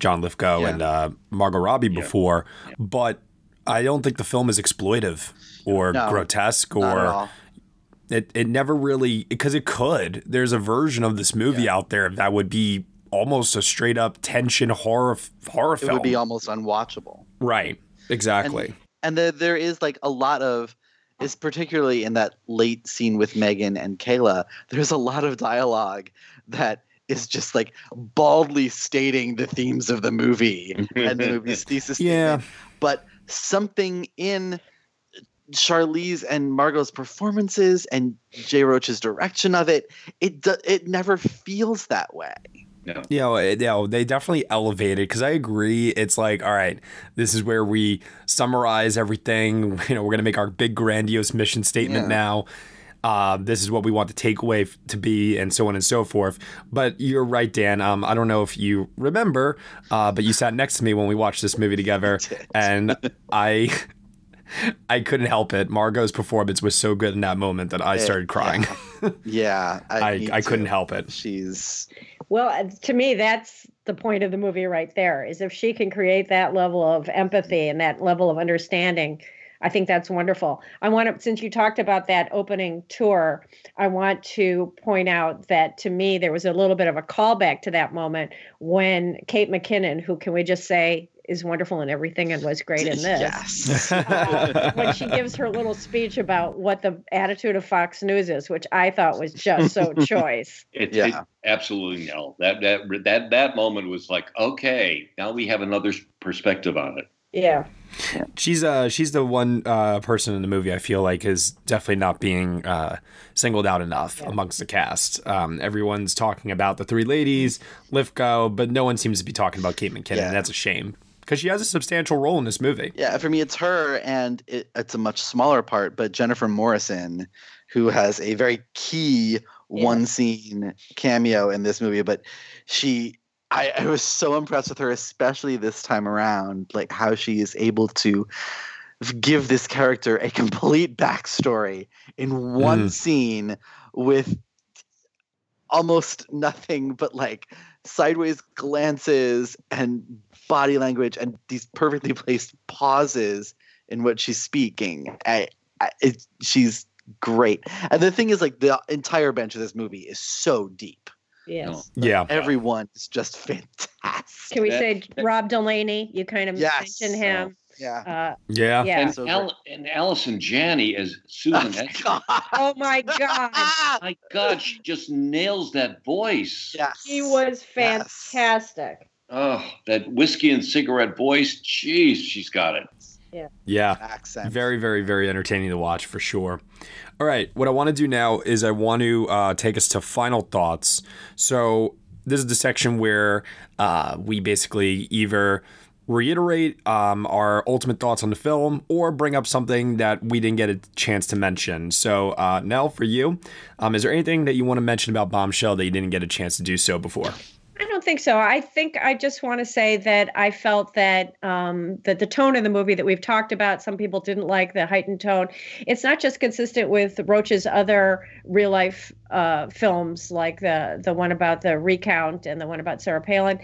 Speaker 1: John Lithgow
Speaker 15: Yeah.
Speaker 1: and uh, Margot Robbie before, but I don't think the film is exploitive or
Speaker 15: No,
Speaker 1: grotesque
Speaker 15: not at
Speaker 1: or
Speaker 15: all.
Speaker 1: it. It never really because it could. There's a version of this movie out there that would be almost a straight up tension horror horror
Speaker 15: It
Speaker 1: film.
Speaker 15: would be almost unwatchable.
Speaker 1: right. Exactly.
Speaker 15: and there, there is like a lot of is particularly in that late scene with Megyn and Kayla there's a lot of dialogue that is just like baldly stating the themes of the movie and the movie's thesis
Speaker 1: Yeah.
Speaker 15: statement. but something in Charlize and Margot's performances and Jay Roach's direction of it it do, it never feels that way
Speaker 13: No.
Speaker 1: You know, it- you know, they definitely elevated because I agree. It's like, all right, this is where we summarize everything. You know, we're gonna make our big grandiose mission statement
Speaker 15: Yeah.
Speaker 1: now. Uh, this is what we want the takeaway f- to be, and so on and so forth. But you're right, Dan. Um, I don't know if you remember, uh, but you sat next to me when we watched this movie together, and I. I couldn't help it. Margot's performance was so good in that moment that I
Speaker 15: Eh,
Speaker 1: started crying.
Speaker 15: yeah
Speaker 1: I,
Speaker 15: me
Speaker 1: I couldn't help it.
Speaker 15: she's
Speaker 14: Well, uh, to me, that's the point of the movie right there. Is if she can create that level of empathy and that level of understanding, I think that's wonderful. I want to, since you talked about that opening tour, I want to point out that to me there was a little bit of a callback to that moment when Kate McKinnon, who can we just say is wonderful in everything and was great in this.
Speaker 15: Yes.
Speaker 14: uh, when she gives her little speech about what the attitude of Fox News is, which I thought was just so choice.
Speaker 13: It,
Speaker 15: Yeah.
Speaker 13: it absolutely no. That that that that moment was like, okay, now we have another perspective on it.
Speaker 14: Yeah.
Speaker 1: She's uh she's the one uh person in the movie I feel like is definitely not being uh singled out enough amongst the cast. Um everyone's talking about the three ladies, Lithgow, but no one seems to be talking about Kate McKinnon.
Speaker 15: Yeah.
Speaker 1: and That's a shame because she has a substantial role in this movie.
Speaker 15: Yeah, for me, it's her, and it, it's a much smaller part, but Jennifer Morrison, who has a very key one scene cameo in this movie. But she, I, I was so impressed with her, especially this time around, like how she is able to give this character a complete backstory in one
Speaker 1: Mhm.
Speaker 15: scene with almost nothing but like sideways glances and body language and these perfectly placed pauses in what she's speaking. I, I it, she's great. And the thing is, like the entire bench of this movie is so deep.
Speaker 14: Yes.
Speaker 1: Yeah.
Speaker 15: Everyone is just fantastic.
Speaker 14: Can we say Rob Delaney? You kind of
Speaker 15: Yes.
Speaker 14: mentioned him.
Speaker 15: Yeah.
Speaker 14: Uh,
Speaker 1: Yeah.
Speaker 14: Yeah.
Speaker 13: And, Al- and Allison Janney as Susan Edgerton.
Speaker 14: oh my God.
Speaker 13: My God, she just nails that voice.
Speaker 15: Yes.
Speaker 14: She was fantastic.
Speaker 13: Oh, that whiskey and cigarette voice. Jeez, she's got it.
Speaker 14: Yeah.
Speaker 1: Yeah.
Speaker 15: Accent.
Speaker 1: Very, very, very entertaining to watch for sure. All right. What I want to do now is I want to uh, take us to final thoughts. So, this is the section where uh, we basically either reiterate um, our ultimate thoughts on the film or bring up something that we didn't get a chance to mention. So, uh, Nell, for you, um, is there anything that you want to mention about Bombshell that you didn't get a chance to do so before?
Speaker 14: I don't think so. I think I just want to say that I felt that um, that the tone of the movie that we've talked about, some people didn't like the heightened tone. It's not just consistent with Roach's other real life uh, films, like the the one about the recount and the one about Sarah Palin.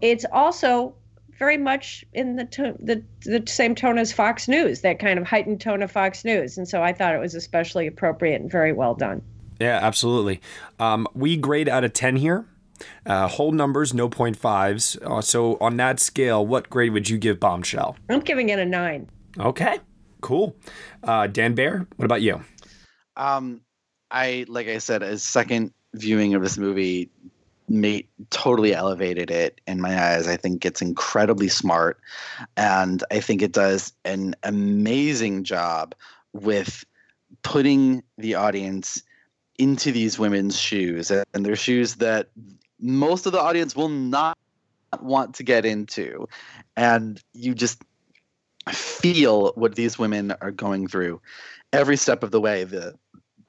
Speaker 14: It's also very much in the to- the the same tone as Fox News, that kind of heightened tone of Fox News, and so I thought it was especially appropriate and very well done.
Speaker 1: Yeah, absolutely. Um, we grade out of 10 here. Uh, whole numbers, no point fives. Uh, so on that scale, what grade would you give Bombshell?
Speaker 14: I'm giving it a nine.
Speaker 1: Okay, cool. Uh, Dan Bayer, what about you?
Speaker 15: Um, I like I said, a second viewing of this movie made totally elevated it in my eyes. I think it's incredibly smart, and I think it does an amazing job with putting the audience into these women's shoes and their shoes that most of the audience will not want to get into and you just feel what these women are going through every step of the way the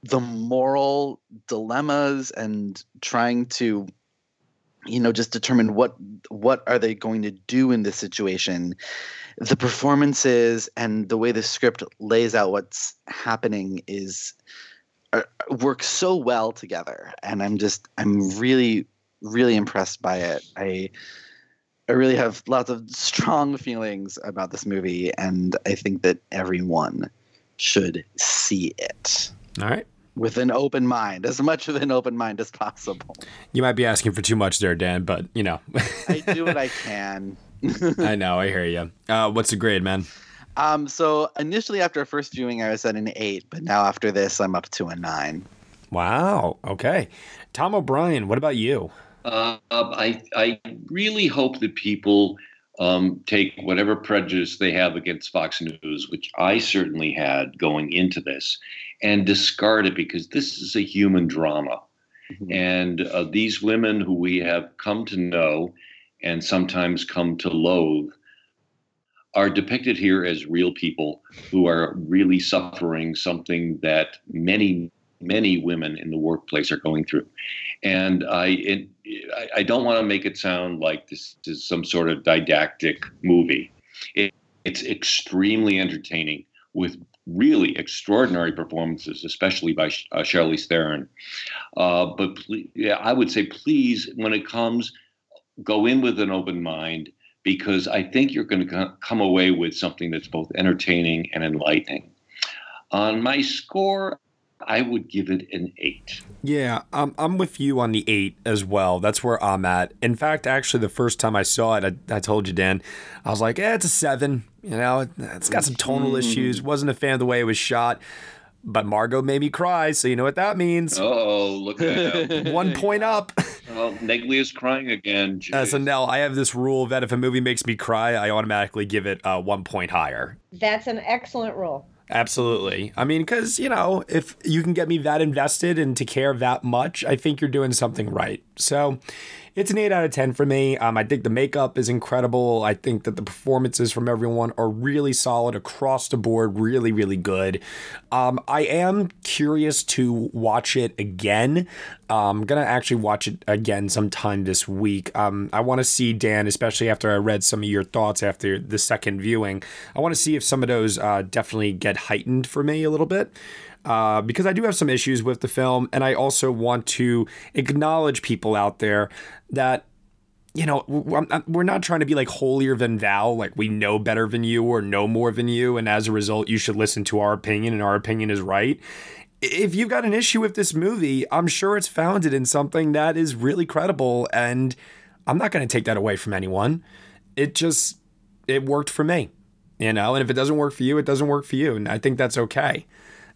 Speaker 15: the moral dilemmas and trying to you know just determine what what are they going to do in this situation. The performances and the way the script lays out what's happening is are, work so well together. And i'm just i'm really really impressed by it. I I really have lots of strong feelings about this movie, and I think that everyone should see it.
Speaker 1: All right.
Speaker 15: With an open mind, as much of an open mind as possible.
Speaker 1: You might be asking for too much there, Dan, but you know.
Speaker 15: I do what I can.
Speaker 1: I know, I hear you. Uh, what's the grade, man?
Speaker 15: Um, so initially after a first viewing, I was at an eight, but now after this, I'm up to a nine.
Speaker 1: Wow. Okay. Tom O'Brien, what about you?
Speaker 13: Uh, I I really hope that people um, take whatever prejudice they have against Fox News, which I certainly had going into this, and discard it because this is a human drama, and uh, these women who we have come to know and sometimes come to loathe are depicted here as real people who are really suffering something that many many women in the workplace are going through. And i it, I- i don't want to make it sound like this is some sort of didactic movie. It, it's extremely entertaining with really extraordinary performances especially by uh, Charlize Theron uh, but yeah, i would say please when it comes go in with an open mind because I think you're going to come away with something that's both entertaining and enlightening. On my score, I would give it an eight.
Speaker 1: Yeah, um, I'm with you on the eight as well. That's where I'm at. In fact, actually, the first time I saw it, I, I told you, Dan, I was like, eh, it's a seven. You know, it, it's got some tonal issues. Wasn't a fan of the way it was shot. But Margot made me cry, so you know what that means.
Speaker 13: Oh, look at that.
Speaker 1: One point up.
Speaker 13: oh, Neglia's crying again.
Speaker 1: So now I have this rule that if a movie makes me cry, I automatically give it uh, one point higher.
Speaker 14: That's an excellent rule.
Speaker 1: Absolutely. I mean, because, you know, if you can get me that invested and to care that much, I think you're doing something right. So it's an 8 out of 10 for me. Um, I think the makeup is incredible. I think that the performances from everyone are really solid across the board, really, really good. Um, I am curious to watch it again. Um, I'm going to actually watch it again sometime this week. Um, I want to see, Dan, especially after I read some of your thoughts after the second viewing. I want to see if some of those uh, definitely get heightened for me a little bit uh, because I do have some issues with the film, and I also want to acknowledge people out there that you know we're not trying to be like holier than thou, like we know better than you or know more than you, and as a result, you should listen to our opinion, and our opinion is right. if you've got an issue with this movie, I'm sure it's founded in something that is really credible, and I'm not going to take that away from anyone. It just it worked for me, you know. And if it doesn't work for you, it doesn't work for you, and I think that's okay.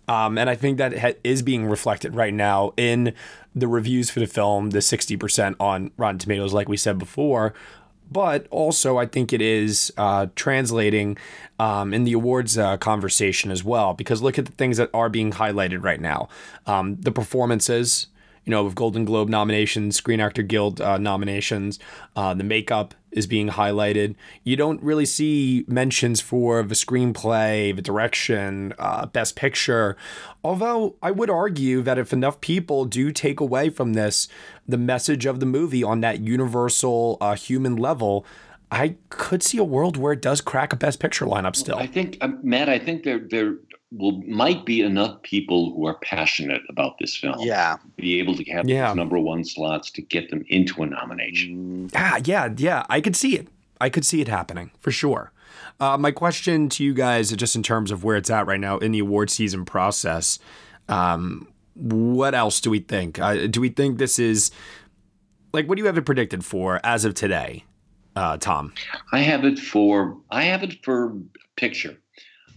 Speaker 1: Um, and I think that ha- is being reflected right now in the reviews for the film, the 60% on Rotten Tomatoes, like we said before. But also, I think it is uh, translating um, in the awards uh, conversation as well, because look at the things that are being highlighted right now. Um, the performances, you know, with Golden Globe nominations, Screen Actor Guild uh, nominations, uh, the makeup is being highlighted. You don't really see mentions for the screenplay, the direction, uh, best picture. Although I would argue that if enough people do take away from this the message of the movie on that universal uh, human level, I could see a world where it does crack a best picture lineup still.
Speaker 13: I think, uh, Matt, I think there there will might be enough people who are passionate about this film.
Speaker 15: Yeah.
Speaker 13: Be able to have
Speaker 1: Yeah.
Speaker 13: those number one slots to get them into a nomination.
Speaker 1: Ah, yeah, yeah, I could see it. I could see it happening for sure. Uh, my question to you guys, just in terms of where it's at right now in the award season process, um, what else do we think? Uh, do we think this is like what do you have it predicted for as of today, uh, Tom?
Speaker 13: I have it for I have it for picture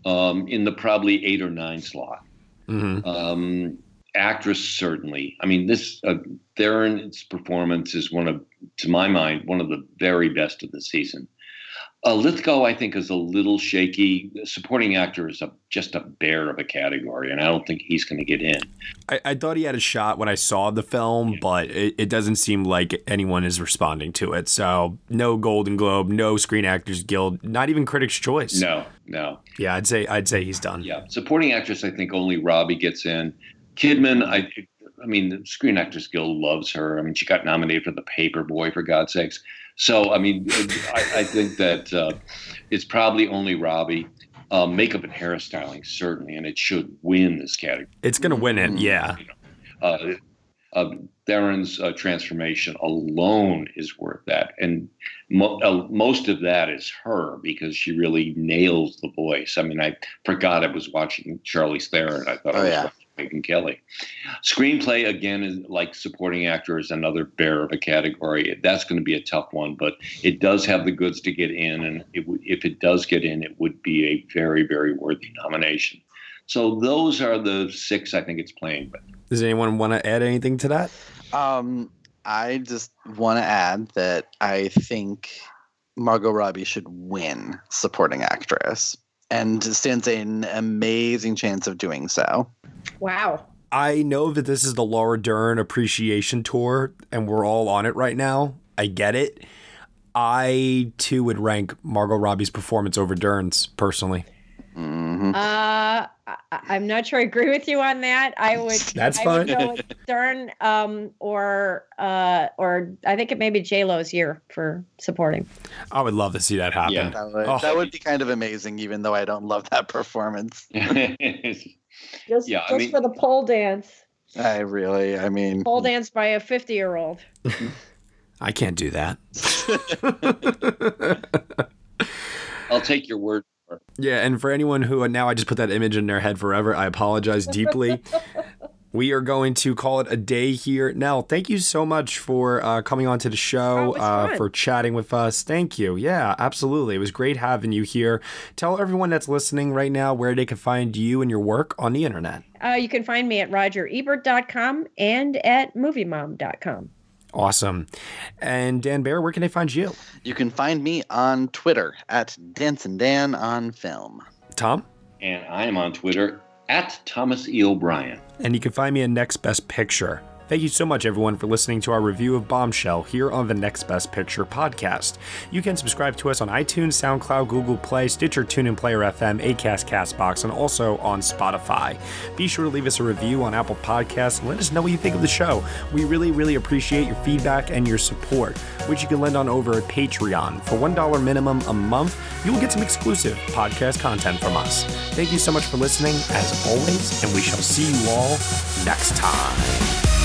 Speaker 13: um, in the probably eight or nine slot.
Speaker 1: Mm-hmm.
Speaker 13: Um, actress certainly. I mean, this uh, Theron's performance is one of, to my mind, one of the very best of the season. Uh, Lithgow, I think, is a little shaky. Supporting actor is a, just a bear of a category, and I don't think he's going to get in.
Speaker 1: I, I thought he had a shot when I saw the film, but it, it doesn't seem like anyone is responding to it. So no Golden Globe, no Screen Actors Guild, not even Critics' Choice.
Speaker 13: No, no.
Speaker 1: Yeah, I'd say I'd say he's done.
Speaker 13: Yeah, supporting actress, I think only Robbie gets in. Kidman, I, I mean, the Screen Actors Guild loves her. I mean, she got nominated for the Paperboy, for God's sakes. So, I mean, I, I think that uh, it's probably only Robbie. Uh, makeup and hairstyling, certainly, and it should win this category.
Speaker 1: It's gonna win it, yeah.
Speaker 13: Uh, uh, Theron's uh, transformation alone is worth that, and mo- uh, most of that is her because she really nails the voice. I mean, I forgot I was watching Charlize Theron. I thought I
Speaker 15: Oh,
Speaker 13: was
Speaker 15: yeah.
Speaker 13: watching Megyn Kelly. Screenplay again is like supporting actor is another bear of a category. That's going to be a tough one, but it does have the goods to get in, and it w- if it does get in, it would be a very, very worthy nomination. So those are the six I think it's playing with.
Speaker 1: Does anyone want to add anything to that?
Speaker 15: Um, I just want to add that I think Margot Robbie should win supporting actress and stands an amazing chance of doing so.
Speaker 14: Wow.
Speaker 1: I know that this is the Laura Dern appreciation tour and we're all on it right now. I get it. I too would rank Margot Robbie's performance over Dern's personally.
Speaker 15: Mm-hmm.
Speaker 14: Uh, I, I'm not sure I agree with you on that. I would.
Speaker 1: That's
Speaker 14: I would
Speaker 1: fine.
Speaker 14: go with Dern, um, or uh, or I think it may be J Lo's year for supporting.
Speaker 1: I would love to see that happen.
Speaker 13: Yeah.
Speaker 15: That would,
Speaker 1: Oh.
Speaker 15: that would be kind of amazing, even though I don't love that performance.
Speaker 14: Just,
Speaker 13: Yeah, I
Speaker 14: just
Speaker 13: mean-
Speaker 14: for the pole dance.
Speaker 15: I really, I mean,
Speaker 14: Pole dance by a 50 year old.
Speaker 1: I can't do that.
Speaker 13: I'll take your word for it.
Speaker 1: Yeah, and for anyone who now I just put that image in their head forever, I apologize deeply. we are going to call it a day here. Nell, thank you so much for uh, coming on to the
Speaker 14: Oh,
Speaker 1: show,
Speaker 14: it
Speaker 1: uh, for chatting with us. Thank you. Yeah, absolutely. It was great having you here. Tell everyone that's listening right now where they can find you and your work on the internet.
Speaker 14: Uh, you can find me at rogerebert.com and at moviemom.com.
Speaker 1: Awesome. And Dan Bayer, where can they find you?
Speaker 15: you can find me on Twitter at Dancing Dan on Film.
Speaker 1: Tom?
Speaker 13: And I am on Twitter at Thomas E. O'Brien.
Speaker 1: And you can find me at Next Best Picture. Thank you so much, everyone, for listening to our review of Bombshell here on the Next Best Picture podcast. You can subscribe to us on iTunes, SoundCloud, Google Play, Stitcher, TuneIn Player FM, Acast, Castbox, and also on Spotify. Be sure to leave us a review on Apple Podcasts and let us know what you think of the show. We really, really appreciate your feedback and your support, which you can lend on over at Patreon. For $1 minimum a month, you will get some exclusive podcast content from us. Thank you so much for listening, as always, and we shall see you all next time.